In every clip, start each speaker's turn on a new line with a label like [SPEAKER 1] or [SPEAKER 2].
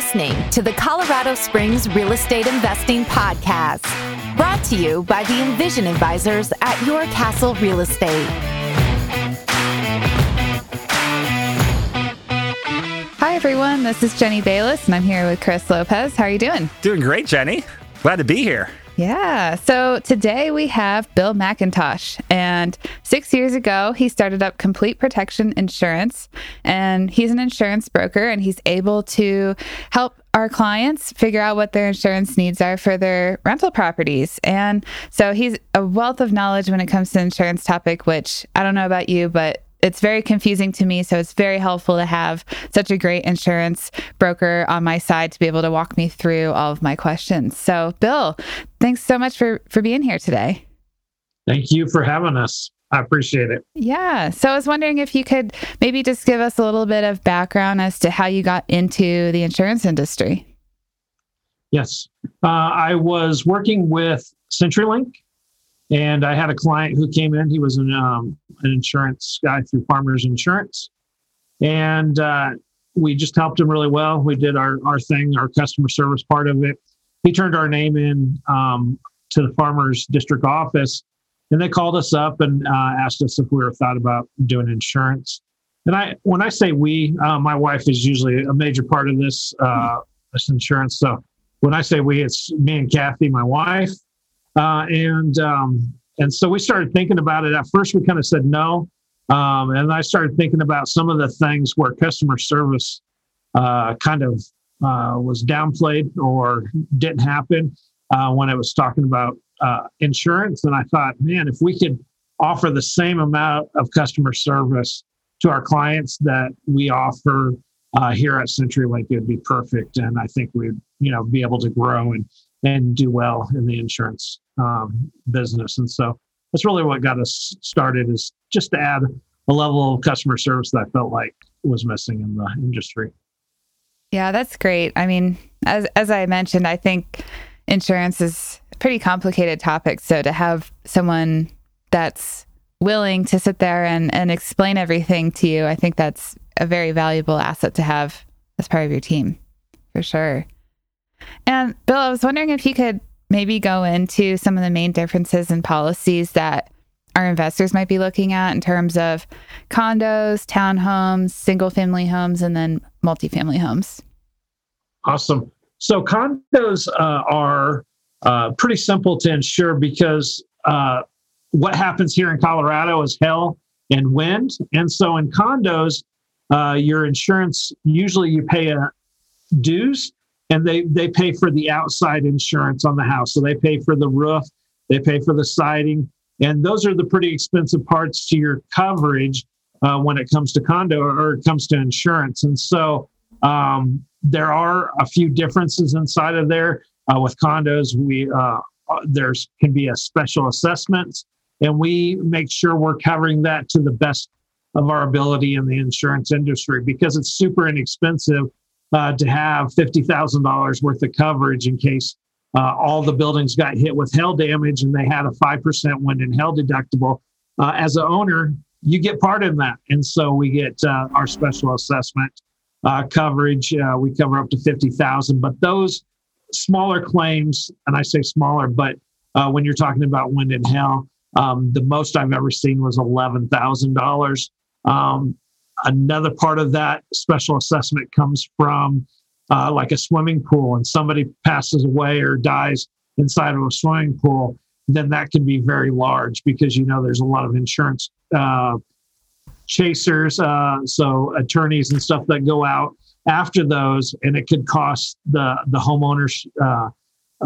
[SPEAKER 1] listening to the Colorado Springs Real Estate Investing Podcast, brought to you by the Envision Advisors at Your Castle Real Estate.
[SPEAKER 2] Hi, everyone. This is Jenny Bayless, and I'm here with Chris Lopez. How are you doing?
[SPEAKER 3] Doing great, Jenny. Glad to be here.
[SPEAKER 2] Yeah. So today we have Bill McIntosh. And six years ago, he started up Complete Protection Insurance. And he's an insurance broker and he's able to help our clients figure out what their insurance needs are for their rental properties. And so he's a wealth of knowledge when it comes to insurance topic, which I don't know about you, but it's very confusing to me. So it's very helpful to have such a great insurance broker on my side to be able to walk me through all of my questions. So, Bill, thanks so much for for being here today.
[SPEAKER 4] Thank you for having us. I appreciate it.
[SPEAKER 2] Yeah. So I was wondering if you could maybe just give us a little bit of background as to how you got into the insurance industry.
[SPEAKER 4] Yes. Uh, I was working with CenturyLink and I had a client who came in. He was an, um, an insurance guy through Farmers Insurance. And uh, we just helped him really well. We did our, our thing, our customer service part of it. He turned our name in um, to the Farmers District Office. And they called us up and uh, asked us if we were thought about doing insurance. And I, when I say we, uh, my wife is usually a major part of this, uh, this insurance. So when I say we, it's me and Kathy, my wife, uh, and um, and so we started thinking about it. At first, we kind of said no, um, and I started thinking about some of the things where customer service uh, kind of uh, was downplayed or didn't happen uh, when I was talking about uh, insurance. And I thought, man, if we could offer the same amount of customer service to our clients that we offer uh, here at CenturyLink, it would be perfect. And I think we'd you know be able to grow and and do well in the insurance um, business. And so that's really what got us started is just to add a level of customer service that I felt like was missing in the industry.
[SPEAKER 2] Yeah, that's great. I mean, as as I mentioned, I think insurance is a pretty complicated topic. So to have someone that's willing to sit there and, and explain everything to you, I think that's a very valuable asset to have as part of your team, for sure. And Bill, I was wondering if you could maybe go into some of the main differences in policies that our investors might be looking at in terms of condos, townhomes, single family homes, and then multifamily homes.
[SPEAKER 4] Awesome. So, condos uh, are uh, pretty simple to insure because uh, what happens here in Colorado is hail and wind. And so, in condos, uh, your insurance usually you pay a dues and they they pay for the outside insurance on the house. So they pay for the roof, they pay for the siding, and those are the pretty expensive parts to your coverage uh, when it comes to condo or it comes to insurance. And so um, there are a few differences inside of there. Uh, with condos, we uh, there's can be a special assessment, and we make sure we're covering that to the best of our ability in the insurance industry because it's super inexpensive uh, to have $50,000 worth of coverage in case uh, all the buildings got hit with hail damage and they had a 5% wind and hail deductible. Uh, as an owner, you get part in that. And so we get uh, our special assessment uh, coverage. Uh, we cover up to 50,000, but those smaller claims, and I say smaller, but when you're talking about wind and hail, um, the most I've ever seen was $11,000. Um, Another part of that special assessment comes from uh, like a swimming pool, and somebody passes away or dies inside of a swimming pool, then that can be very large because you know there's a lot of insurance uh, chasers, uh, so attorneys and stuff that go out after those, and it could cost the the homeowners uh,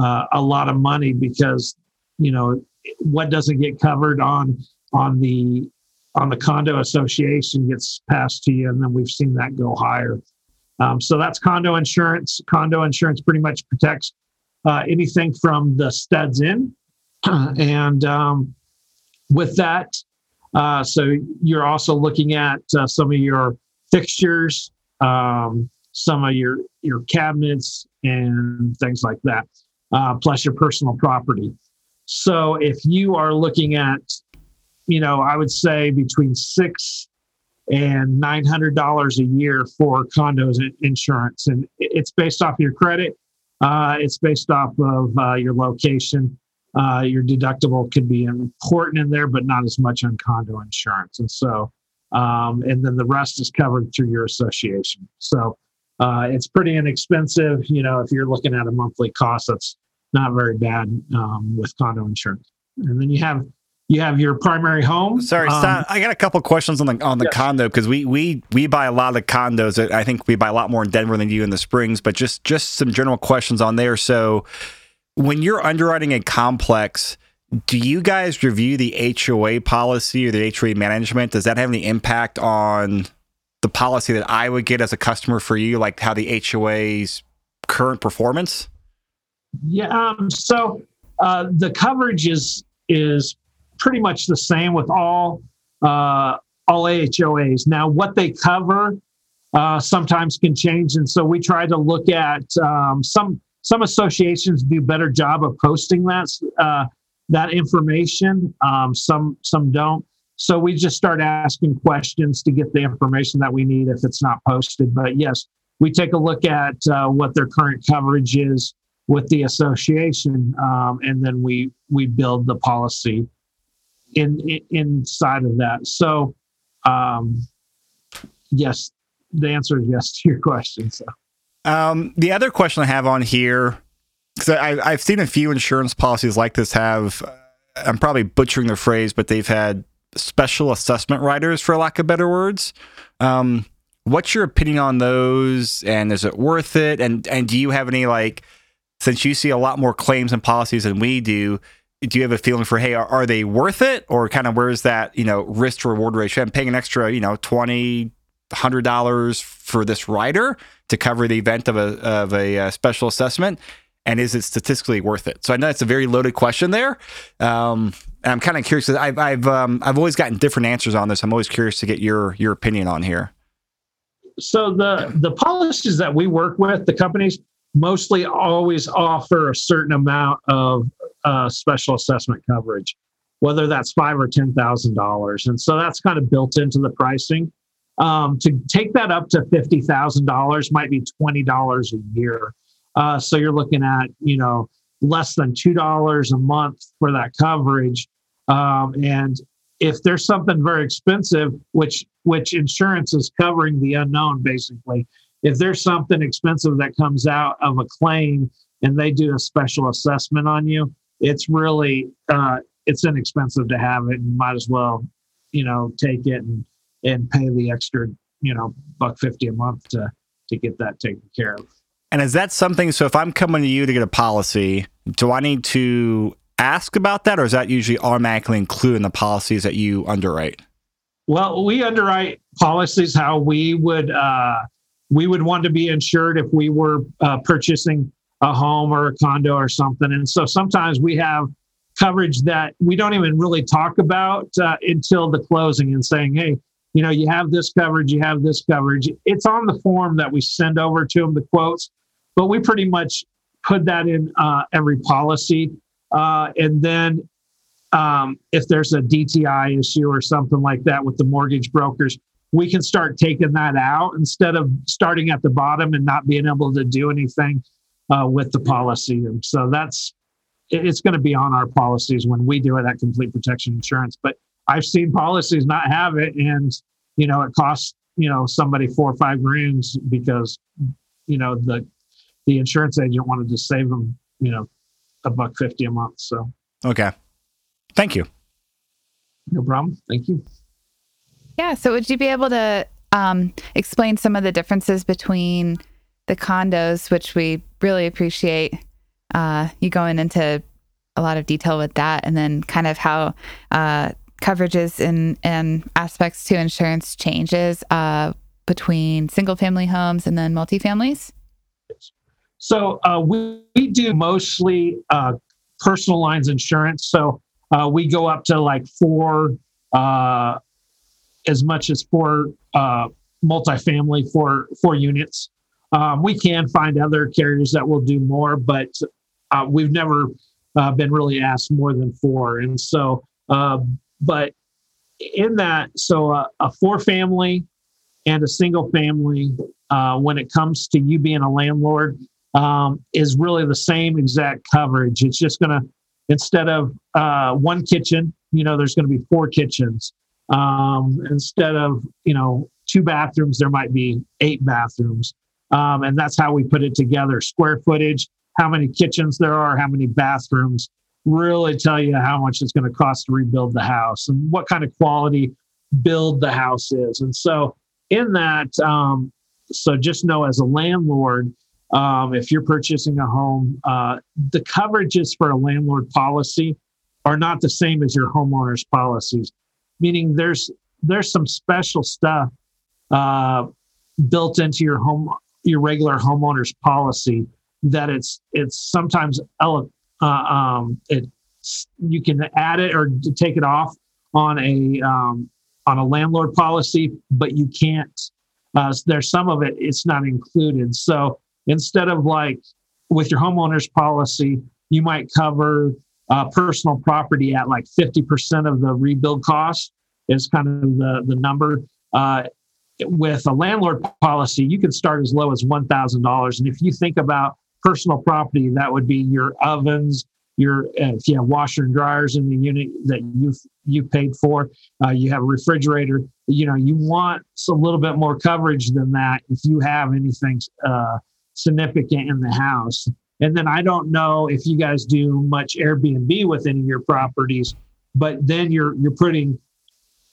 [SPEAKER 4] uh, a lot of money because you know what doesn't get covered on on the on the condo association gets passed to you, and then we've seen that go higher. Um, so that's condo insurance. Condo insurance pretty much protects uh, anything from the studs in, and um, with that, uh, so you're also looking at uh, some of your fixtures, um, some of your your cabinets, and things like that, uh, plus your personal property. So if you are looking at you know, I would say between six and $900 a year for condos insurance. And it's based off your credit, uh, it's based off of uh, your location. Uh, your deductible could be important in there, but not as much on condo insurance. And so, um, and then the rest is covered through your association. So uh, it's pretty inexpensive. You know, if you're looking at a monthly cost, that's not very bad um, with condo insurance. And then you have you have your primary home.
[SPEAKER 3] Sorry, um, I got a couple questions on the on the yes. condo because we we we buy a lot of condos. I think we buy a lot more in Denver than you in the Springs. But just just some general questions on there. So, when you're underwriting a complex, do you guys review the HOA policy or the HOA management? Does that have any impact on the policy that I would get as a customer for you, like how the HOA's current performance?
[SPEAKER 4] Yeah. Um, so uh, the coverage is is pretty much the same with all uh, all AHOAs. Now, what they cover uh, sometimes can change, and so we try to look at um, some some associations do a better job of posting that uh, that information. Um, some some don't. So we just start asking questions to get the information that we need if it's not posted. But yes, we take a look at uh, what their current coverage is with the association, um, and then we we build the policy in, in inside of that. So, um, yes, the answer is yes to your question. So,
[SPEAKER 3] um, the other question I have on here, because I've seen a few insurance policies like this have, I'm probably butchering the phrase, but they've had special assessment riders, for lack of better words. Um, what's your opinion on those, and is it worth it? And and do you have any like, since you see a lot more claims and policies than we do, do you have a feeling for hey are, are they worth it? Or kind of where's that you know risk to reward ratio? I'm paying an extra you know 20 hundred dollars for this rider to cover the event of a of a uh, special assessment. And is it statistically worth it? So i know it's a very loaded question there. Um, and i'm kind of curious i've i've um, i've always gotten different answers on this. I'm always curious to get your your opinion on here.
[SPEAKER 4] So the the policies that we work with the companies mostly always offer a certain amount of uh, special assessment coverage, whether that's five or ten thousand dollars, and so that's kind of built into the pricing. Um, to take that up to fifty thousand dollars might be twenty dollars a year. Uh, so you're looking at you know less than two dollars a month for that coverage, um, and if there's something very expensive, which which insurance is covering the unknown basically, if there's something expensive that comes out of a claim and they do a special assessment on you, it's really uh, it's inexpensive to have it and might as well, you know, take it and and pay the extra, you know, buck fifty a month to to get that taken care of.
[SPEAKER 3] And is that something? So if I'm coming to you to get a policy, do I need to ask about that, or is that usually automatically included in the policies that you underwrite?
[SPEAKER 4] Well, we underwrite policies how we would uh, we would want to be insured if we were uh, purchasing a home or a condo or something. And so sometimes we have coverage that we don't even really talk about uh, until the closing and saying, hey, you know, you have this coverage, you have this coverage. It's on the form that we send over to them, the quotes, but we pretty much put that in uh, every policy. Uh, and then um, if there's a DTI issue or something like that with the mortgage brokers, we can start taking that out instead of starting at the bottom and not being able to do anything uh, with the policy. And so that's it's going to be on our policies when we do it at Complete Protection Insurance. But I've seen policies not have it, and you know it costs you know somebody four or five grand because you know the the insurance agent wanted to save them you know a buck fifty a month. So
[SPEAKER 3] okay, thank you.
[SPEAKER 4] No problem. Thank you.
[SPEAKER 2] Yeah. So, would you be able to um, explain some of the differences between the condos, which we really appreciate uh, you going into a lot of detail with that, and then kind of how uh, coverages and, and aspects to insurance changes uh, between single family homes and then multifamilies?
[SPEAKER 4] So, uh, we, we do mostly uh, personal lines insurance. So, uh, we go up to like four as much as four uh, multifamily for four units. Um, we can find other carriers that will do more, but uh, we've never uh, been really asked more than four. And so, uh, but in that, so uh, a four family and a single family, uh, when it comes to you being a landlord, um, is really the same exact coverage. It's just going to, instead of uh, one kitchen, you know, there's going to be four kitchens. Um, instead of, you know, two bathrooms, there might be eight bathrooms. Um, and that's how we put it together square footage, how many kitchens there are, how many bathrooms really tell you how much it's going to cost to rebuild the house and what kind of quality build the house is. And so, in that, um, so just know as a landlord, um, if you're purchasing a home, uh, the coverages for a landlord policy are not the same as your homeowner's policies. Meaning, there's there's some special stuff uh, built into your home your regular homeowner's policy that it's it's sometimes ele- uh, um, it you can add it or take it off on a um, on a landlord policy, but you can't. Uh, there's some of it it's not included. So instead of like with your homeowner's policy, you might cover uh, personal property at like 50% of the rebuild cost is kind of the the number. Uh, with a landlord policy, you can start as low as $1,000. And if you think about personal property, that would be your ovens, your if you have washer and dryers in the unit that you you paid for, uh, you have a refrigerator. You know, you want a little bit more coverage than that if you have anything uh, significant in the house. And then I don't know if you guys do much Airbnb with any of your properties, but then you're you're putting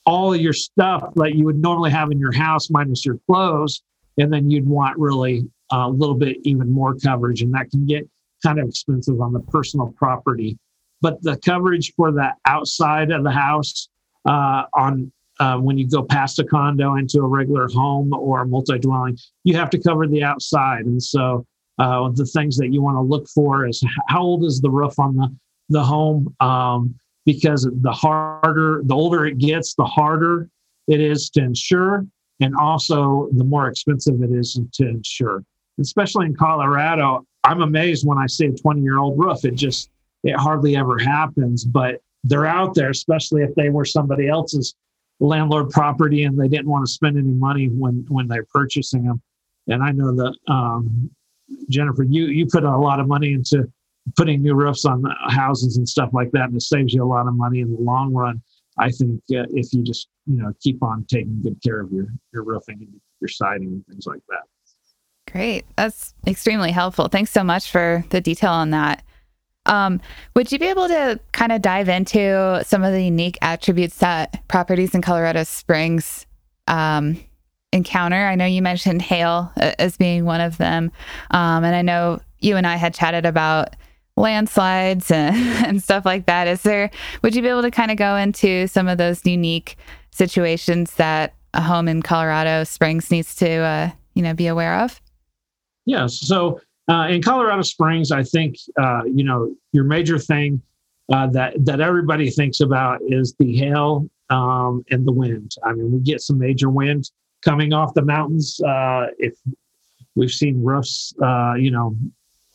[SPEAKER 4] all of your stuff that you would normally have in your house minus your clothes, and then you'd want really a little bit even more coverage, and that can get kind of expensive on the personal property. But the coverage for the outside of the house uh, on uh, when you go past a condo into a regular home or a multi-dwelling, you have to cover the outside. And so uh, the things that you want to look for is how old is the roof on the the home? Um, because the harder, the older it gets, the harder it is to insure, and also the more expensive it is to insure. Especially in Colorado, I'm amazed when I see a 20 year old roof. It just, it hardly ever happens, but they're out there, especially if they were somebody else's landlord property and they didn't want to spend any money when when they're purchasing them. And I know that um, Jennifer, you you put a lot of money into putting new roofs on houses and stuff like that, and it saves you a lot of money in the long run. I think uh, if you just you know keep on taking good care of your your roofing and your siding and things like that.
[SPEAKER 2] Great, that's extremely helpful. Thanks so much for the detail on that. Um, would you be able to kind of dive into some of the unique attributes that properties in Colorado Springs um, encounter? I know you mentioned hail uh, as being one of them, um, and I know you and I had chatted about landslides and, and stuff like that. Is there, would you be able to kind of go into some of those unique situations that a home in Colorado Springs needs to, uh, you know, be aware of?
[SPEAKER 4] Yes. So uh, in Colorado Springs, I think, uh, you know, your major thing uh, that, that everybody thinks about is the hail um, and the wind. I mean, we get some major wind coming off the mountains. Uh, if we've seen roofs, uh, you know,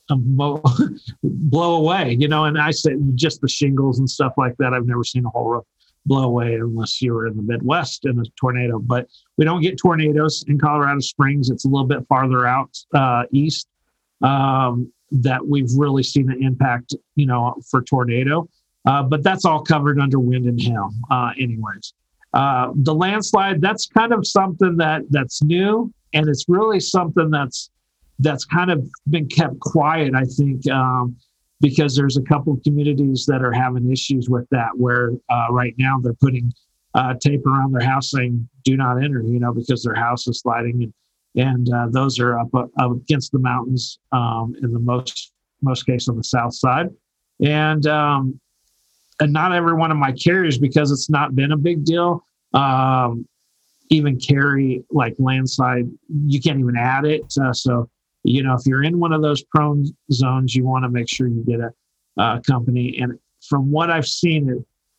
[SPEAKER 4] blow away, you know, and I said just the shingles and stuff like that. I've never seen a whole roof blow away unless you were in the Midwest in a tornado. But we don't get tornadoes in Colorado Springs. It's a little bit farther out uh, east um, that we've really seen an impact, you know, for tornado. Uh, but that's all covered under wind and hail, uh, anyways. Uh, the landslide, that's kind of something that that's new, and it's really something that's that's kind of been kept quiet, I think, um, because there's a couple of communities that are having issues with that. Where uh, right now they're putting uh, tape around their house saying "Do not enter," you know, because their house is sliding, and and uh, those are up, up against the mountains um, in the most most case on the south side, and um, and not every one of my carriers because it's not been a big deal. Um, even carry like landslide, you can't even add it. Uh, so you know, if you're in one of those prone zones, you want to make sure you get a, a company. And from what I've seen, it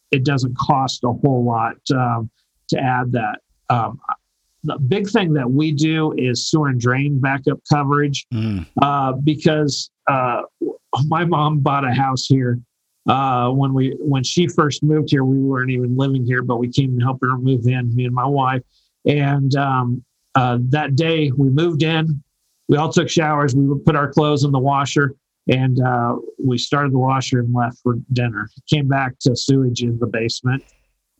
[SPEAKER 4] it doesn't cost a whole lot um, to add that. Um, the big thing that we do is sewer and drain backup coverage mm. uh, because uh, my mom bought a house here uh, when we when she first moved here, we weren't even living here, but we came and helped her move in, me and my wife. And um, uh, that day we moved in. We all took showers. We would put our clothes in the washer, and uh, we started the washer and left for dinner. Came back to sewage in the basement,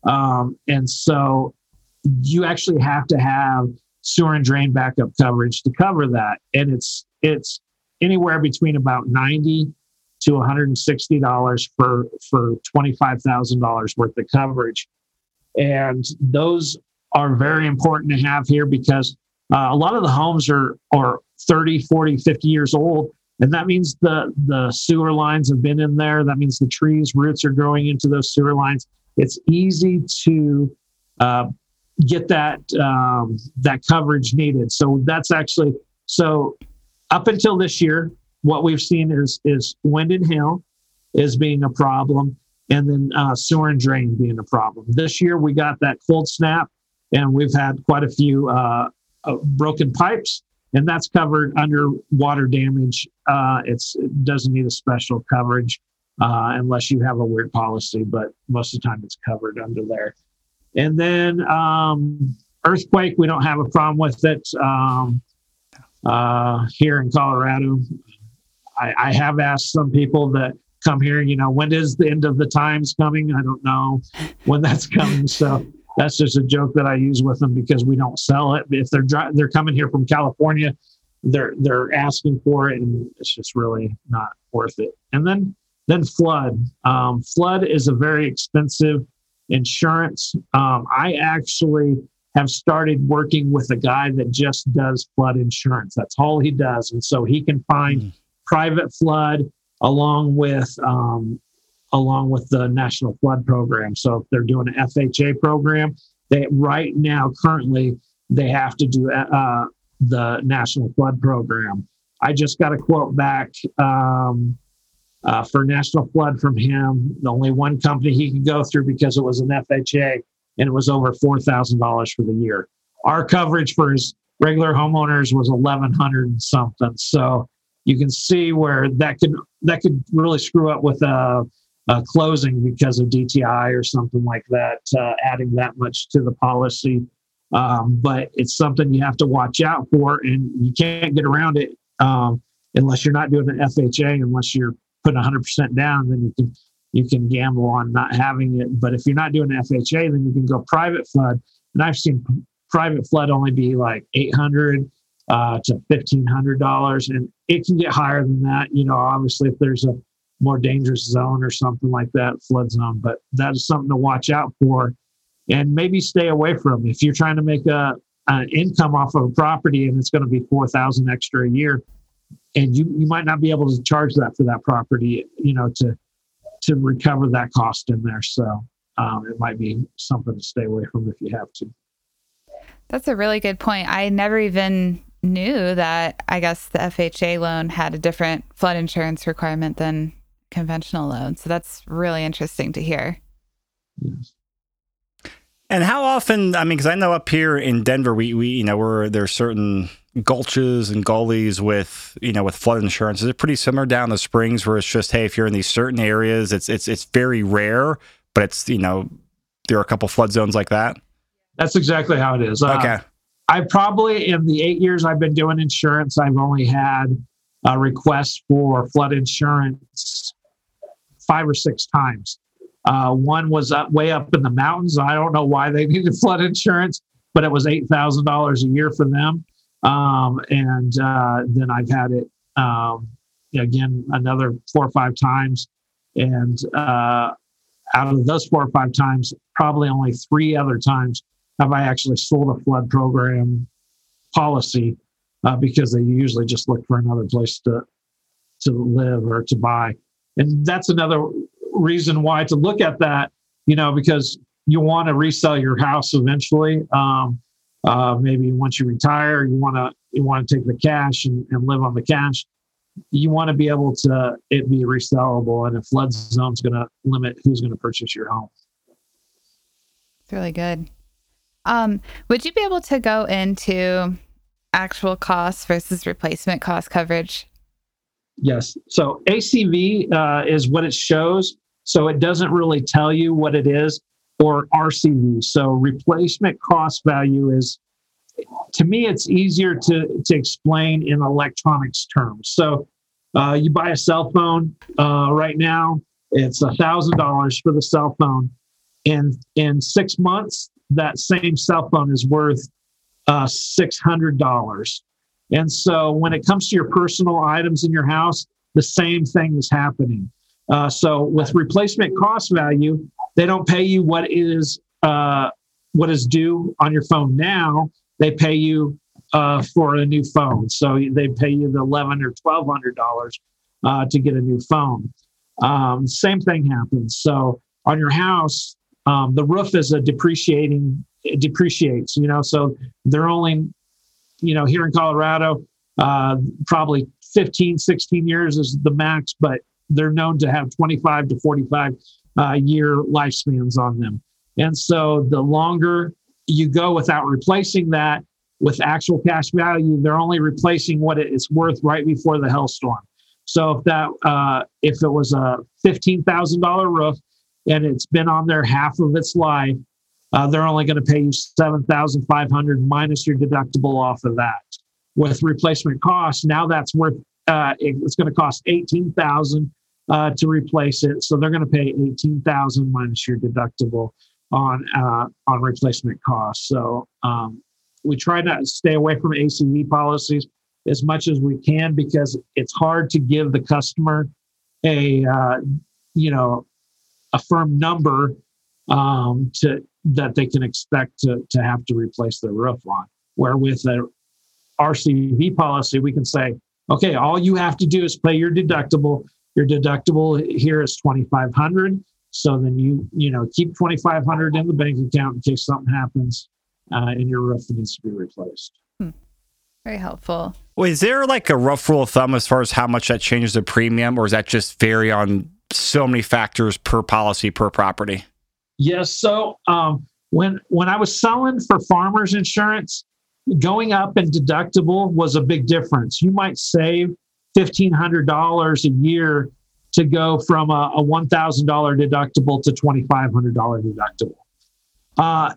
[SPEAKER 4] um, and so you actually have to have sewer and drain backup coverage to cover that, and it's it's anywhere between about ninety to one hundred and sixty dollars for for twenty five thousand dollars worth of coverage, and those are very important to have here because uh, a lot of the homes are are 30 40 50 years old. And that means the the sewer lines have been in there. That means the trees roots are growing into those sewer lines. It's easy to uh, get that um, that coverage needed. So that's actually so up until this year what we've seen is is wind and hail is being a problem and then uh, sewer and drain being a problem. This year we got that cold snap and we've had quite a few uh, uh, broken pipes, and that's covered under water damage. Uh, it doesn't need a special coverage uh, unless you have a weird policy, but most of the time it's covered under there. And then um, earthquake, we don't have a problem with it um, uh, here in Colorado. I, I have asked some people that come here, you know, when is the end of the times coming? I don't know when that's coming. So that's just a joke that I use with them because we don't sell it. If they're they're coming here from California, they're they're asking for it, and it's just really not worth it. And then then flood. Um, flood is a very expensive insurance. Um, I actually have started working with a guy that just does flood insurance. That's all he does, and so he can find mm. private flood along with um, along with the National Flood Program. So if they're doing an FHA program, they right now currently they have to do uh, the National Flood Program. I just got a quote back um, uh, for National Flood from him. The only one company he could go through because it was an FHA and it was over four thousand dollars for the year. Our coverage for his regular homeowners was eleven hundred and something. So you can see where that could that could really screw up with a uh, closing because of DTI or something like that, uh, adding that much to the policy. Um, but it's something you have to watch out for, and you can't get around it um, unless you're not doing an FHA. Unless you're putting 100% down, then you can you can gamble on not having it. But if you're not doing an FHA, then you can go private flood. And I've seen private flood only be like 800 uh, to $1,500, and it can get higher than that. You know, obviously, if there's a more dangerous zone or something like that, flood zone. But that is something to watch out for and maybe stay away from. If you're trying to make a, an income off of a property and it's going to be 4000 extra a year, and you, you might not be able to charge that for that property, you know, to to recover that cost in there. So um, it might be something to stay away from if you have to.
[SPEAKER 2] That's a really good point. I never even knew that I guess the FHA loan had a different flood insurance requirement than conventional loan. So that's really interesting to hear.
[SPEAKER 3] Yes. And how often? I mean, because I know up here in Denver, we we you know we're there's certain gulches and gullies with you know with flood insurance. Is it pretty similar down the Springs where it's just hey, if you're in these certain areas, it's it's it's very rare, but it's you know there are a couple flood zones like that.
[SPEAKER 4] That's exactly how it is. Uh, okay. Uh, I probably in the eight years I've been doing insurance, I've only had a request for flood insurance five or six times. Uh, one was up way up in the mountains. I don't know why they needed flood insurance, but it was eight thousand dollars a year for them. Um, and uh, then I've had it um, again another four or five times, and uh, out of those four or five times, probably only three other times have I actually sold a flood program policy uh, because they usually just look for another place to to live or to buy and that's another reason why to look at that you know because you want to resell your house eventually. Um, uh, maybe once you retire you want to you want to take the cash and, and live on the cash. You want to be able to it be resellable and a flood zone is going to limit who's going to purchase your home.
[SPEAKER 2] It's really good. Um, would you be able to go into actual cost versus replacement cost coverage
[SPEAKER 4] Yes. So ACV uh, is what it shows. So it doesn't really tell you what it is or RCV. So replacement cost value is, to me, it's easier to, to explain in electronics terms. So uh, you buy a cell phone uh, right now, it's a thousand dollars for the cell phone. And in six months, that same cell phone is worth uh, six hundred dollars. And so when it comes to your personal items in your house, the same thing is happening. Uh, so with replacement cost value, they don't pay you what is uh, what is due on your phone now. They pay you uh, for a new phone. So they pay you the eleven or twelve hundred dollars uh, to get a new phone. Um, same thing happens. So on your house, um, the roof is a depreciating it depreciates. You know, so they're only you know here in Colorado uh, probably 15, 16 years is the max, but they're known to have 25 to 45 uh, year lifespans on them. And so the longer you go without replacing that with actual cash value, they're only replacing what it's worth right before the hailstorm. So if that uh, if it was a fifteen thousand dollar roof and it's been on there half of its life, uh, they're only going to pay you seven thousand five hundred minus your deductible off of that. With replacement costs, now that's worth uh, it's going to cost eighteen thousand uh, to replace it. So they're going to pay eighteen thousand minus your deductible on uh, on replacement costs. So um, we try to stay away from ACV policies as much as we can because it's hard to give the customer a uh, you know a firm number um, to that they can expect to, to have to replace their roof on. Where with a RCV policy, we can say, okay, all you have to do is pay your deductible. Your deductible here is twenty five hundred. So then you you know keep twenty five hundred in the bank account in case something happens uh, and your roof needs to be replaced. Hmm.
[SPEAKER 2] Very helpful.
[SPEAKER 3] Well, is there like a rough rule of thumb as far as how much that changes the premium, or is that just vary on so many factors per policy per property?
[SPEAKER 4] Yes. So um, when when I was selling for farmers insurance, going up in deductible was a big difference. You might save fifteen hundred dollars a year to go from a, a one thousand dollar deductible to twenty five hundred dollar deductible. Uh,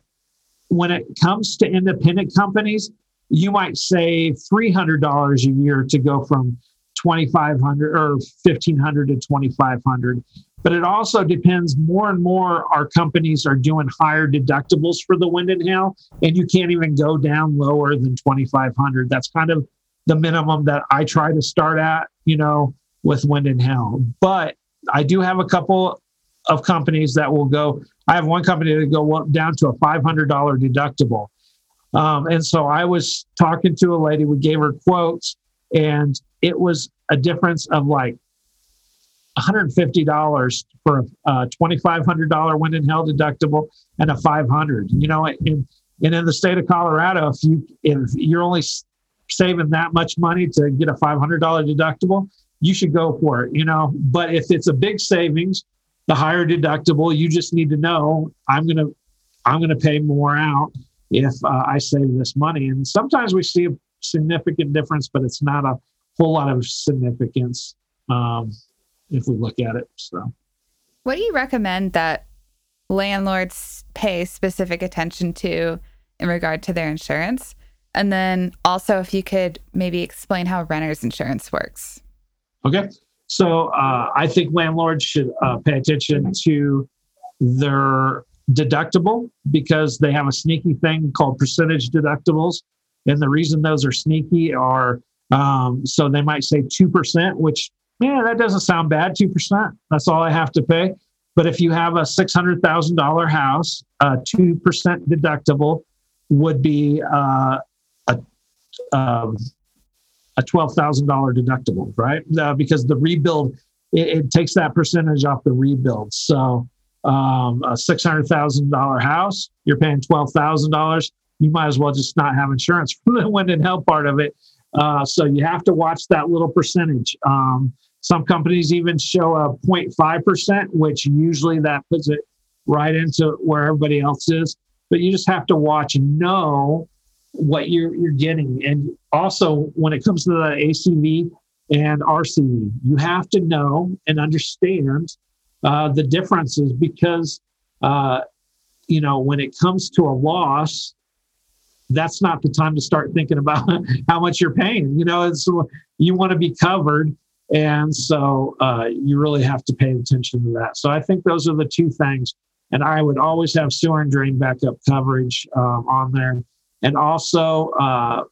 [SPEAKER 4] when it comes to independent companies, you might save $300 a year to go from 2500 or 1500 to 2500 but it also depends. More and more our companies are doing higher deductibles for the wind and hail and you can't even go down lower than 2500 that's kind of the minimum that i try to start at you know with wind and hail. But i do have a couple of companies that will go I have one company that go down to a $500 deductible. Um, and so I was talking to a lady, we gave her quotes, and it was a difference of like $150 for a $2,500 wind and hail deductible and a 500. You know, and, and in the state of Colorado, if you if you're only saving that much money to get a $500 deductible, you should go for it. You know, but if it's a big savings the higher deductible, you just need to know I'm to I'm to pay more out if uh, I save this money. And sometimes we see a significant difference, but it's not a whole lot of significance um, if we look at it. So,
[SPEAKER 2] what do you recommend that landlords pay specific attention to in regard to their insurance? And then also, if you could maybe explain how renter's insurance works.
[SPEAKER 4] Okay. So uh, I think landlords should uh, pay attention to their deductible because they have a sneaky thing called percentage deductibles. And the reason those are sneaky are um, so they might say 2%, which, yeah, that doesn't sound bad. 2%, that's all I have to pay. But if you have a $600,000 house, a 2% deductible would be uh, a, um, a $12,000 deductible, right? Uh, because the rebuild, it, it, takes that percentage off the rebuild. So um, a $600,000 house, you're paying $12,000. You might as well just not have insurance for the wind and hail part of it. Uh, so you have to watch that little percentage. Um, some companies even show a 0.5%, which usually that puts it right into where everybody else is. But you just have to watch and know what you're you're getting. And also when it comes to the ACV and RCV, you have to know and understand uh, the differences because uh, you know when it comes to a loss that's not the time to start thinking about how much you're paying you know it's you want to be covered and so uh, you really have to pay attention to that. So i think those are the two things. And i would always have sewer and drain backup coverage um, on there. And also uh,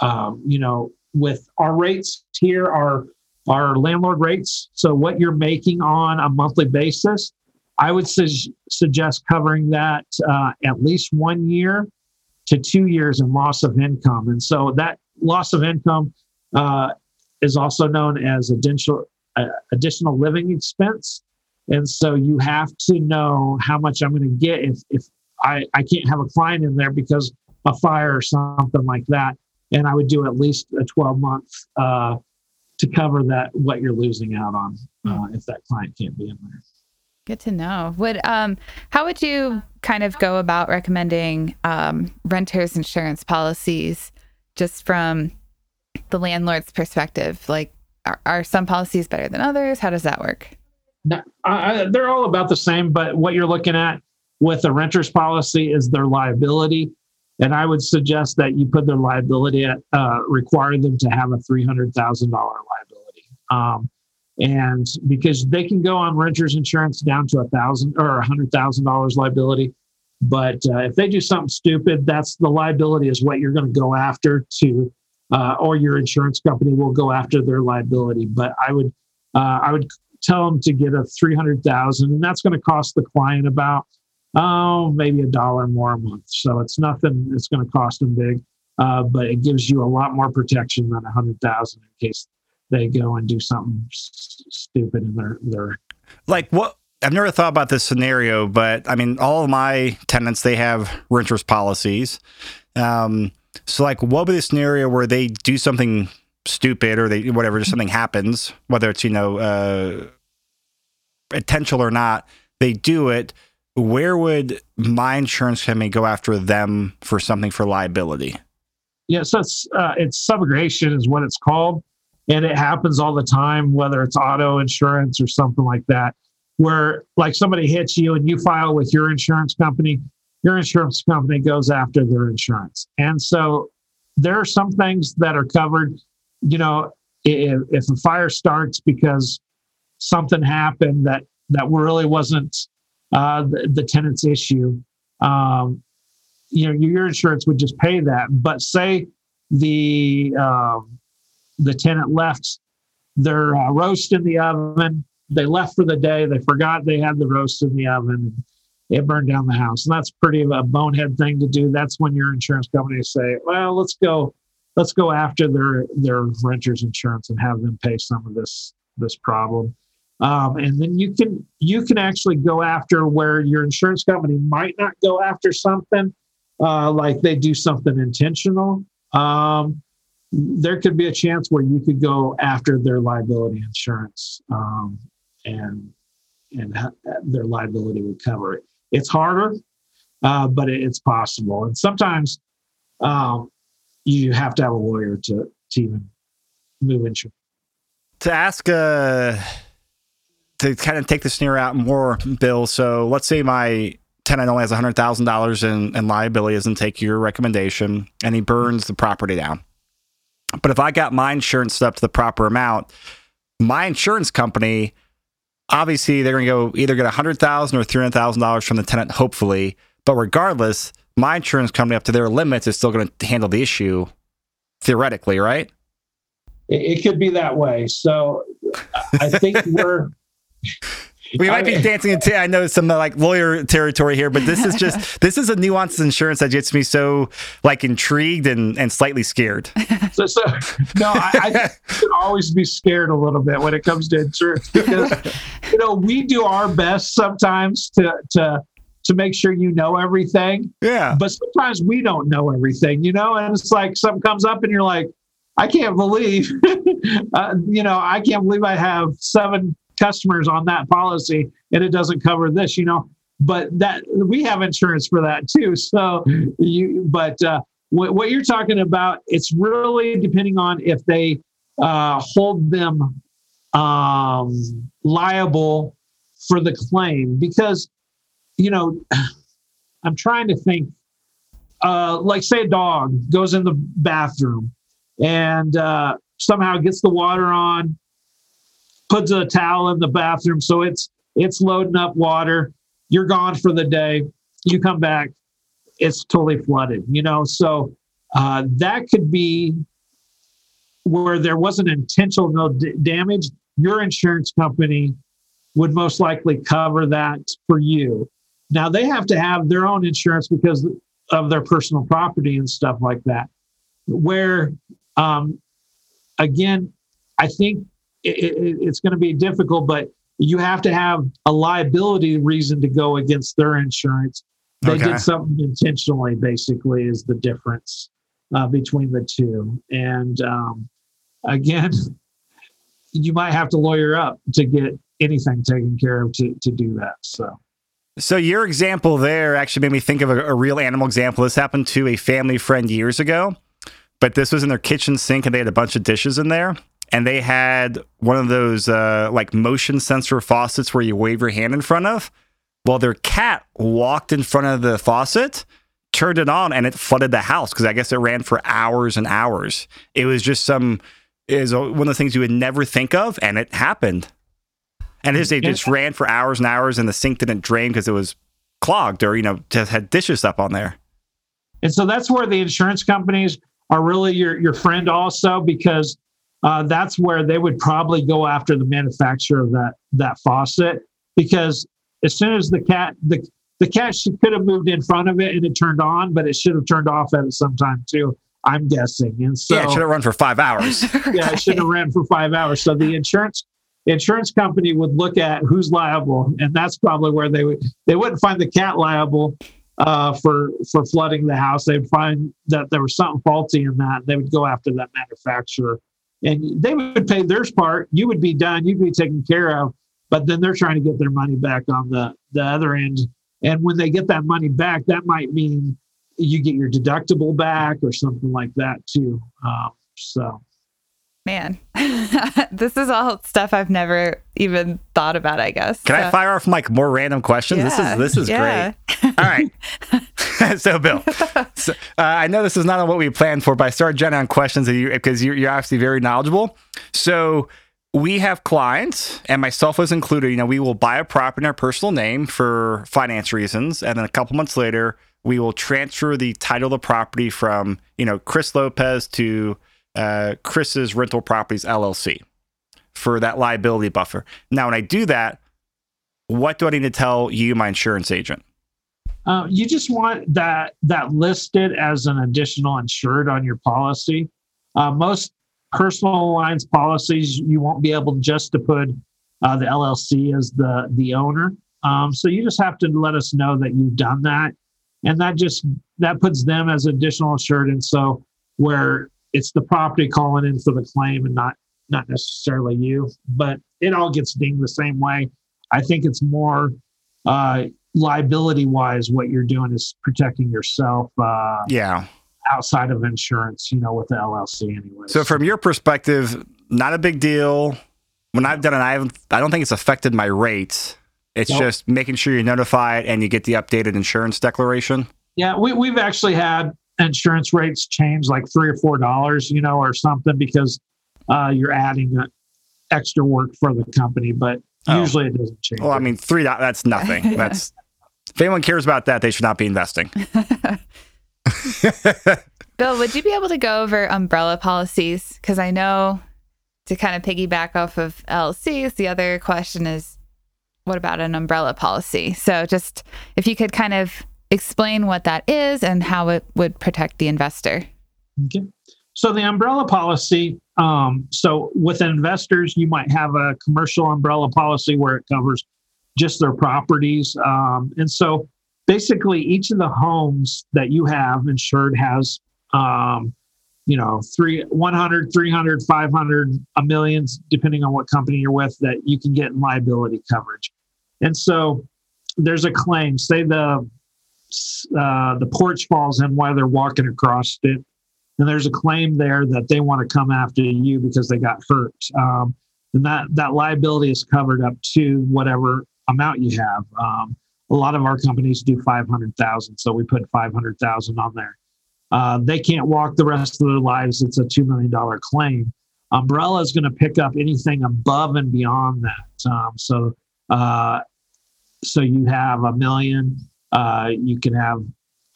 [SPEAKER 4] um, you know with our rates here are our landlord rates so what you're making on a monthly basis i would su- suggest covering that uh, at least one year to two years in loss of income. And so that loss of income uh, is also known as additional uh, additional living expense and so you have to know how much i'm going to get if, if I, I can't have a client in there because a fire or something like that and I would do at least a 12 month uh, to cover that what you're losing out on uh, if that client can't be in there.
[SPEAKER 2] Good to know. Would um, how would you kind of go about recommending um, renters insurance policies, just from the landlord's perspective? Like, are, are some policies better than others? How does that work?
[SPEAKER 4] Uh, they're all about the same, but what you're looking at with the renter's policy is their liability and I would suggest that you put their liability at, uh, them to have a $300,000 liability. Um, and because they can go on renter's insurance down to a thousand or a hundred thousand dollars liability. But uh, if they do something stupid, that's the liability is what you're going to go after to, uh, or your insurance company will go after their liability. But I would, uh, I would tell them to get a 300,000 and that's going to cost the client about oh, maybe a dollar more a month. So it's nothing It's going to cost them big, uh, but it gives you a lot more protection than a hundred thousand in case they go and do something s- stupid in their their.
[SPEAKER 3] Like what? I've never thought about this scenario, but I mean, all of my tenants they have renters policies. Um, so, like, what would the scenario where they do something stupid or they whatever, just something happens, whether it's you know uh, intentional or not, they do it where would my insurance company go after them for something for liability?
[SPEAKER 4] Yeah, so it's uh, it's subrogation is what it's called, and it happens all the time, whether it's auto insurance or something like that, where like somebody hits you and you file with your insurance company, your insurance company goes after their insurance, and so there are some things that are covered. You know, if, if a fire starts because something happened that that really wasn't uh, the, the, tenant's issue, um, you know, your insurance would just pay that. But say the um, the tenant left their uh, roast in the oven, they left for the day, they forgot they had the roast in the oven, it burned down the house, and that's pretty of a bonehead thing to do. That's when your insurance company say, "Well, let's go." Let's go after their their renters insurance and have them pay some of this this problem. Um, and then you can you can actually go after where your insurance company might not go after something uh, like they do something intentional. Um, there could be a chance where you could go after their liability insurance um, and and their liability would cover it. It's harder, uh, but it, it's possible. And sometimes um, you have to have a lawyer to, to even move insurance.
[SPEAKER 3] To ask a to kind of take the sneer out more, Bill. So let's say my tenant only has hundred thousand dollars in, in liability, doesn't take your recommendation, and he burns the property down. But if I got my insurance up to the proper amount, my insurance company, obviously, they're going to go either get a hundred thousand or three hundred thousand dollars from the tenant, hopefully. But regardless, my insurance company up to their limits is still going to handle the issue theoretically, right?
[SPEAKER 4] It, it could be that way. So I think we're
[SPEAKER 3] we might be dancing into I know some like lawyer territory here, but this is just this is a nuanced insurance that gets me so like intrigued and, and slightly scared.
[SPEAKER 4] So, so no, I, I should always be scared a little bit when it comes to insurance because you know we do our best sometimes to to to make sure you know everything.
[SPEAKER 3] Yeah.
[SPEAKER 4] But sometimes we don't know everything, you know, and it's like something comes up and you're like, I can't believe, uh, you know, I can't believe I have seven customers on that policy and it doesn't cover this, you know. But that we have insurance for that too. So you, but uh, what, what you're talking about, it's really depending on if they uh, hold them um, liable for the claim because you know i'm trying to think uh, like say a dog goes in the bathroom and uh, somehow gets the water on puts a towel in the bathroom so it's it's loading up water you're gone for the day you come back it's totally flooded you know so uh, that could be where there wasn't intentional d- damage your insurance company would most likely cover that for you. Now they have to have their own insurance because of their personal property and stuff like that. Where, um, again, I think it, it, it's going to be difficult, but you have to have a liability reason to go against their insurance. They okay. did something intentionally, basically, is the difference uh, between the two. And um, again, you might have to lawyer up to get anything taken care of to, to do that. So.
[SPEAKER 3] So your example there actually made me think of a, a, real animal example. This happened to a family friend years ago, but this was in their kitchen sink and they had a bunch of dishes in there. And they had one of those uh, like motion sensor faucets where you wave your hand in front of. Well, their cat walked in front of the faucet, turned it on, and it flooded the house because I guess it ran for hours and hours. It was just some is one of the things you would never think of, and it happened. And his they just ran for hours and hours, and the sink didn't drain because it was clogged, or you know, just had dishes up on there.
[SPEAKER 4] And so that's where the insurance companies are really your your friend, also because uh, that's where they would probably go after the manufacturer of that that faucet because as soon as the cat the the cat she could have moved in front of it and it turned on, but it should have turned off at some time too. I'm guessing. And so
[SPEAKER 3] yeah, it should have run for five hours.
[SPEAKER 4] yeah, it should have ran for five hours. So the insurance insurance company would look at who's liable, and that's probably where they would they wouldn't find the cat liable uh, for for flooding the house. They'd find that there was something faulty in that. They would go after that manufacturer, and they would pay their part. You would be done. You'd be taken care of. But then they're trying to get their money back on the the other end. And when they get that money back, that might mean you get your deductible back or something like that too. Um, so
[SPEAKER 2] man, this is all stuff I've never even thought about. I guess.
[SPEAKER 3] Can so. I fire off like more random questions? Yeah, this is this is yeah. great. All right. so, Bill, so, uh, I know this is not what we planned for, but I started generating questions because you, you're obviously very knowledgeable. So, we have clients, and myself was included. You know, we will buy a property in our personal name for finance reasons, and then a couple months later, we will transfer the title of the property from you know Chris Lopez to uh, Chris's Rental Properties LLC for that liability buffer. Now, when I do that, what do I need to tell you, my insurance agent?
[SPEAKER 4] Uh, you just want that that listed as an additional insured on your policy. Uh, most personal lines policies, you won't be able just to put uh, the LLC as the the owner. Um, so you just have to let us know that you've done that, and that just that puts them as additional insured. And so where it's the property calling in for the claim and not not necessarily you but it all gets dinged the same way. I think it's more uh, liability wise what you're doing is protecting yourself uh,
[SPEAKER 3] yeah.
[SPEAKER 4] outside of insurance you know with the llc anyway.
[SPEAKER 3] So from your perspective not a big deal. When i've done it i haven't i don't think it's affected my rates. It's nope. just making sure you're notified and you get the updated insurance declaration?
[SPEAKER 4] Yeah we, we've actually had insurance rates change like three or four dollars, you know, or something because uh, you're adding extra work for the company. But oh. usually it doesn't change.
[SPEAKER 3] Well, I mean, three that's nothing. That's if anyone cares about that, they should not be investing.
[SPEAKER 2] Bill, would you be able to go over umbrella policies? Because I know to kind of piggyback off of LCs, the other question is what about an umbrella policy? So just if you could kind of explain what that is and how it would protect the investor.
[SPEAKER 4] Okay. So the umbrella policy. Um, so with investors, you might have a commercial umbrella policy where it covers just their properties. Um, and so basically, each of the homes that you have insured has, um, you know, three, 100, 300, 500, a million, depending on what company you're with, that you can get in liability coverage. And so there's a claim. Say the uh, the porch falls in while they're walking across it. And there's a claim there that they want to come after you because they got hurt. Um, and that, that liability is covered up to whatever amount you have. Um, a lot of our companies do 500,000, so we put 500,000 on there. Uh, they can't walk the rest of their lives. It's a $2 million claim. Umbrella is going to pick up anything above and beyond that. Um, so, uh, so you have a million. Uh, you can have,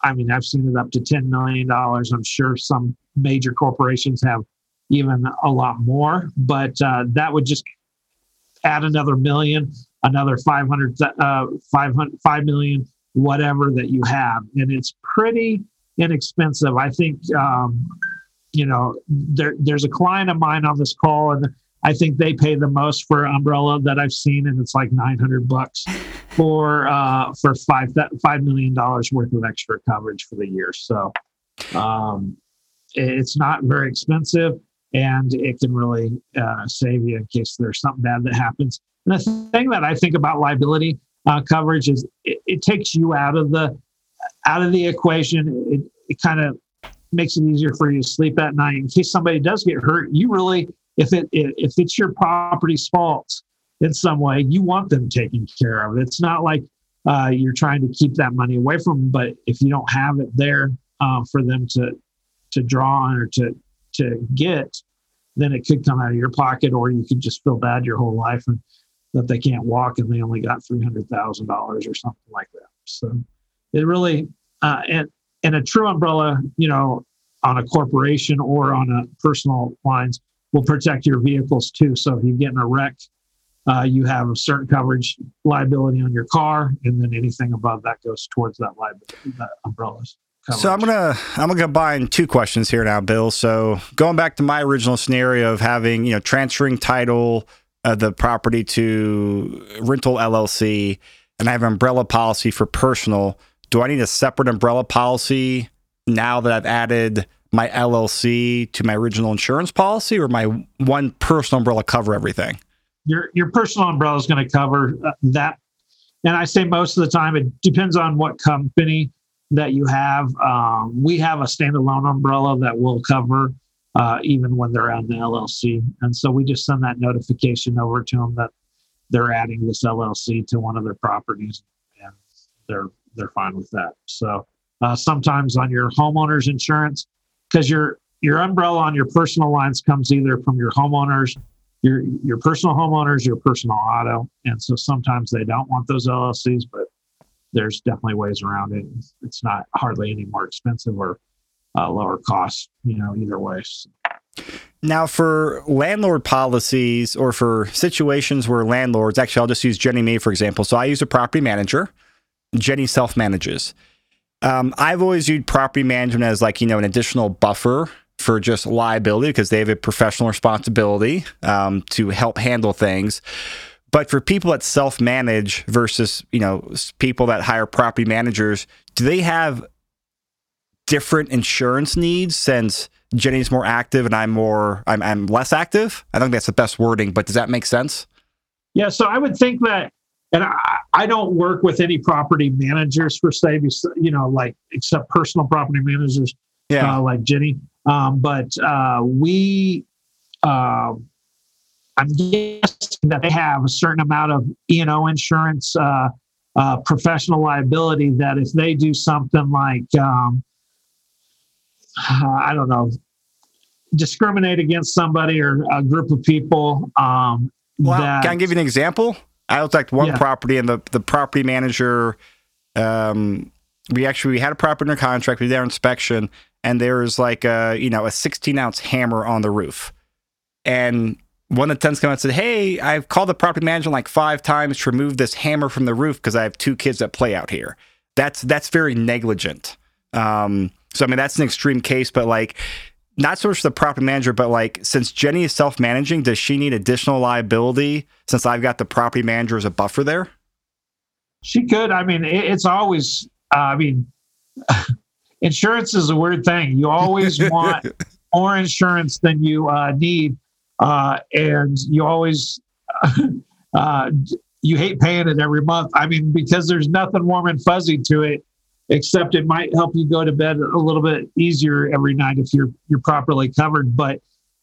[SPEAKER 4] I mean, I've seen it up to $10 million. I'm sure some major corporations have even a lot more, but uh, that would just add another million, another 500, uh, 500, 5 million, whatever that you have. And it's pretty inexpensive. I think, um, you know, there, there's a client of mine on this call, and I think they pay the most for umbrella that I've seen, and it's like 900 bucks for uh, for five five million dollars worth of extra coverage for the year. So um, it's not very expensive and it can really uh, save you in case there's something bad that happens. And the thing that I think about liability uh, coverage is it, it, takes you out of the out of the equation. It, it kind of makes it easier for you to sleep at night in case somebody does get hurt. You really, if it if it's your property's fault in some way, you want them taken care of. It's not like uh, you're trying to keep that money away from them, but if you don't have it there uh, for them to to draw on or to to get, then it could come out of your pocket, or you could just feel bad your whole life and that they can't walk and they only got three hundred thousand dollars or something like that. So it really uh, and and a true umbrella, you know, on a corporation or on a personal lines will protect your vehicles too. So if you get in a wreck, uh, you have a certain coverage liability on your car, and then anything above that goes towards that liability, that umbrellas.
[SPEAKER 3] Coverage. So I'm gonna I'm gonna combine two questions here now, Bill. So going back to my original scenario of having you know transferring title of the property to rental LLC, and I have an umbrella policy for personal. Do I need a separate umbrella policy now that I've added my LLC to my original insurance policy, or my one personal umbrella cover everything?
[SPEAKER 4] Your your personal umbrella is going to cover uh, that, and I say most of the time it depends on what company that you have. Um, we have a standalone umbrella that will cover uh, even when they're on the LLC. And so we just send that notification over to them that they're adding this LLC to one of their properties, and they're they're fine with that. So uh, sometimes on your homeowner's insurance, because your your umbrella on your personal lines comes either from your homeowners, your your personal homeowners, your personal auto, and so sometimes they don't want those LLCs, but there's definitely ways around it. It's not hardly any more expensive or uh, lower cost, you know, either way.
[SPEAKER 3] Now, for landlord policies or for situations where landlords, actually, I'll just use Jenny May for example. So I use a property manager. Jenny self manages. Um, I've always viewed property management as like, you know, an additional buffer for just liability because they have a professional responsibility um, to help handle things. But for people that self manage versus, you know, people that hire property managers, do they have different insurance needs since Jenny's more active and I'm more I'm, I'm less active? I think that's the best wording, but does that make sense?
[SPEAKER 4] Yeah, so I would think that and I, I don't work with any property managers per se, you know, like except personal property managers, yeah, uh, like Jenny. Um, but uh, we, uh, I'm guessing that they have a certain amount of E&O insurance, uh, uh, professional liability that if they do something like, um, I don't know, discriminate against somebody or a group of people. Um,
[SPEAKER 3] well, that, can I give you an example? I was like one yeah. property and the, the property manager, um, we actually, we had a property under contract, we did our inspection and there was like a, you know, a 16 ounce hammer on the roof. And one of the tenants came out and said, Hey, I've called the property manager like five times to remove this hammer from the roof because I have two kids that play out here. That's that's very negligent. Um, so I mean that's an extreme case, but like not so much the property manager, but like since Jenny is self managing, does she need additional liability since I've got the property manager as a buffer there?
[SPEAKER 4] She could. I mean, it, it's always. Uh, I mean, insurance is a weird thing. You always want more insurance than you uh, need uh, and you always uh, you hate paying it every month. I mean, because there's nothing warm and fuzzy to it, except it might help you go to bed a little bit easier every night if you're you're properly covered. But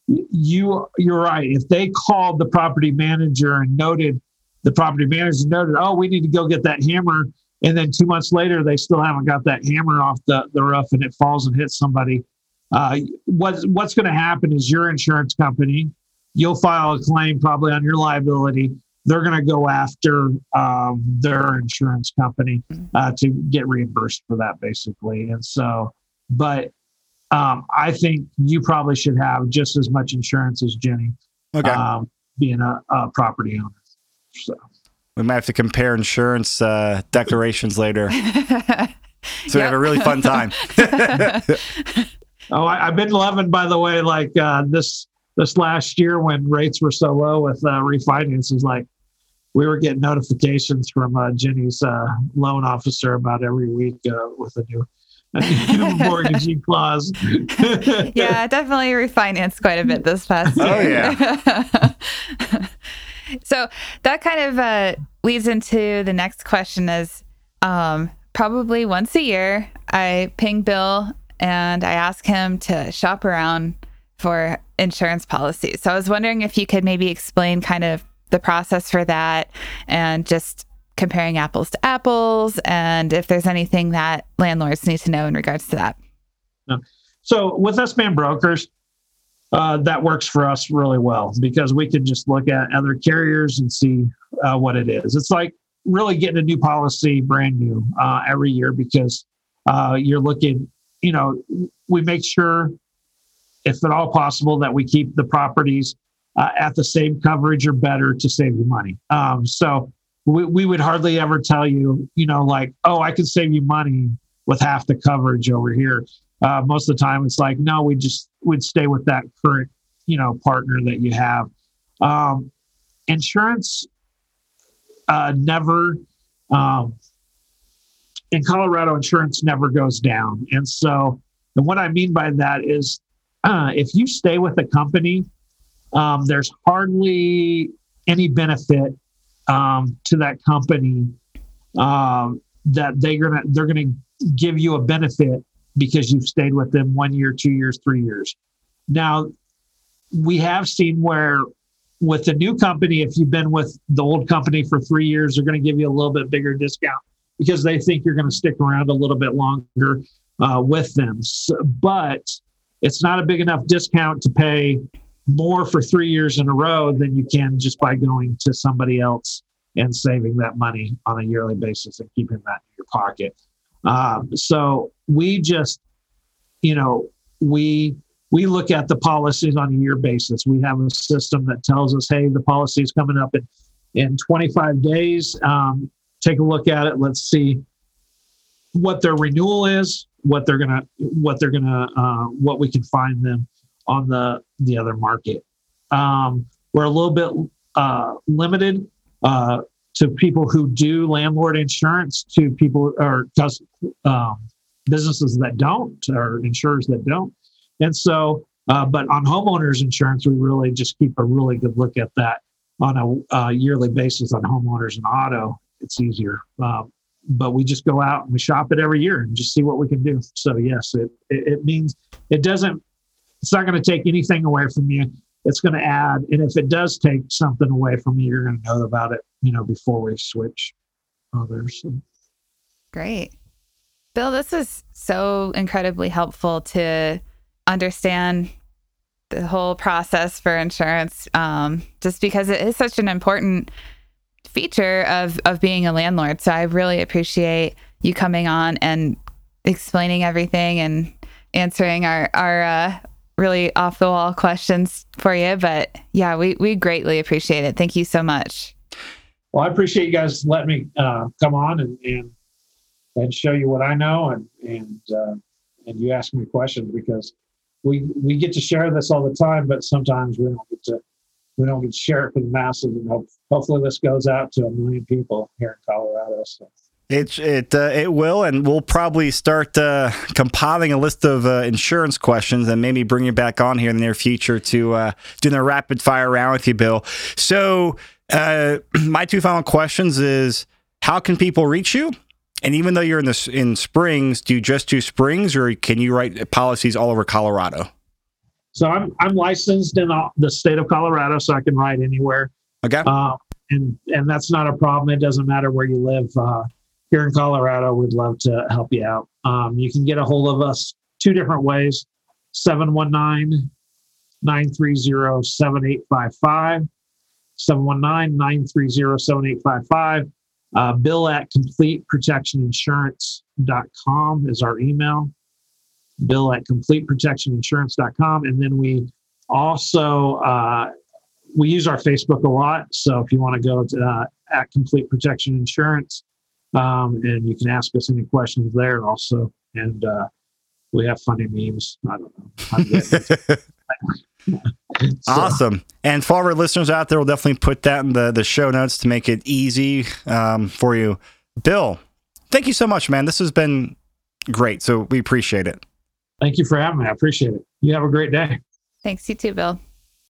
[SPEAKER 4] you you're right. If they called the property manager and noted the property manager noted, oh, we need to go get that hammer. And then two months later, they still haven't got that hammer off the, the roof and it falls and hits somebody. Uh, what's what's going to happen is your insurance company, you'll file a claim probably on your liability. They're going to go after um, their insurance company uh, to get reimbursed for that, basically. And so, but um, I think you probably should have just as much insurance as Jenny,
[SPEAKER 3] Okay.
[SPEAKER 4] um, being a, a property owner. So.
[SPEAKER 3] we might have to compare insurance uh, declarations later. So we have a really fun time.
[SPEAKER 4] Oh, I, I've been loving, by the way, like uh, this this last year when rates were so low with uh, refinances, like we were getting notifications from uh, Jenny's uh, loan officer about every week uh, with a new, a new mortgagee clause.
[SPEAKER 2] yeah, definitely refinanced quite a bit this past year.
[SPEAKER 3] Oh, yeah.
[SPEAKER 2] so that kind of uh, leads into the next question is um, probably once a year, I ping Bill and I ask him to shop around for insurance policies. So I was wondering if you could maybe explain kind of the process for that and just comparing apples to apples and if there's anything that landlords need to know in regards to that.
[SPEAKER 4] So with us being brokers, uh, that works for us really well because we can just look at other carriers and see uh, what it is. It's like really getting a new policy brand new uh, every year because uh, you're looking, you know, we make sure, if at all possible, that we keep the properties uh, at the same coverage or better to save you money. Um, so we, we would hardly ever tell you, you know, like, oh, I can save you money with half the coverage over here. Uh, most of the time it's like no we just would stay with that current you know partner that you have. Um, insurance uh, never um, in colorado insurance never goes down. And so and what i mean by that is uh, if you stay with a company um, there's hardly any benefit um, to that company um, that they're gonna they're gonna give you a benefit because you've stayed with them one year, two years, three years. Now, we have seen where with the new company, if you've been with the old company for three years, they're going to give you a little bit bigger discount because they think you're going to stick around a little bit longer uh, with them. So, but it's not a big enough discount to pay more for three years in a row than you can just by going to somebody else and saving that money on a yearly basis and keeping that in your pocket. Um, so we just, you know, we we look at the policies on a year basis. We have a system that tells us, hey, the policy is coming up in in 25 days. Um, take a look at it. Let's see what their renewal is, what they're gonna, what they're gonna, uh, what we can find them on the the other market. Um, we're a little bit uh, limited uh, to people who do landlord insurance to people or um, businesses that don't or insurers that don't. And so uh, but on homeowners insurance we really just keep a really good look at that on a uh, yearly basis on homeowners and auto. It's easier um, but we just go out and we shop it every year and just see what we can do. So yes it, it, it means it doesn't it's not going to take anything away from you it's going to add and if it does take something away from you you're going to know about it you know before we switch others
[SPEAKER 2] Great. Bill, this was so incredibly helpful to understand the whole process for insurance, um, just because it is such an important feature of, of being a landlord. So I really appreciate you coming on and explaining everything and answering our, our uh, really off the wall questions for you. But yeah, we, we greatly appreciate it. Thank you so much.
[SPEAKER 4] well i appreciate you guys letting me uh, come on and, and and show you what i know and and uh, and you ask me questions because we we get to share this all the time but sometimes we don't get to we don't get to share it for the masses and hope, hopefully this goes out to a million people here in colorado so
[SPEAKER 3] It it uh, it will, and we'll probably start uh, compiling a list of uh, insurance questions, and maybe bring you back on here in the near future to uh, do the rapid fire round with you, Bill. So, uh, my two final questions is: How can people reach you? And even though you're in this in Springs, do you just do Springs, or can you write policies all over Colorado?
[SPEAKER 4] so i'm i'm licensed in the state of colorado so i can write anywhere
[SPEAKER 3] Okay.
[SPEAKER 4] uh, and and that's not a problem. It doesn't matter where you live. Here in Colorado, we'd love to help you out. Um, you can get a hold of us two different ways 719 930 7855. 719 930 7855. Uh, bill at completeprotectioninsurance.com is our email. Bill at completeprotectioninsurance.com. And then we also uh, we use our Facebook a lot. So if you want to go to uh, at Complete Protection Insurance, um, and you can ask us any questions there also. And uh, we have funny memes. I don't know.
[SPEAKER 3] so. Awesome. And for our listeners out there, we'll definitely put that in the, the show notes to make it easy um, for you. Bill, thank you so much, man. This has been great. So we appreciate it.
[SPEAKER 4] Thank you for having me. I appreciate it. You have a great day.
[SPEAKER 2] Thanks. You too, Bill.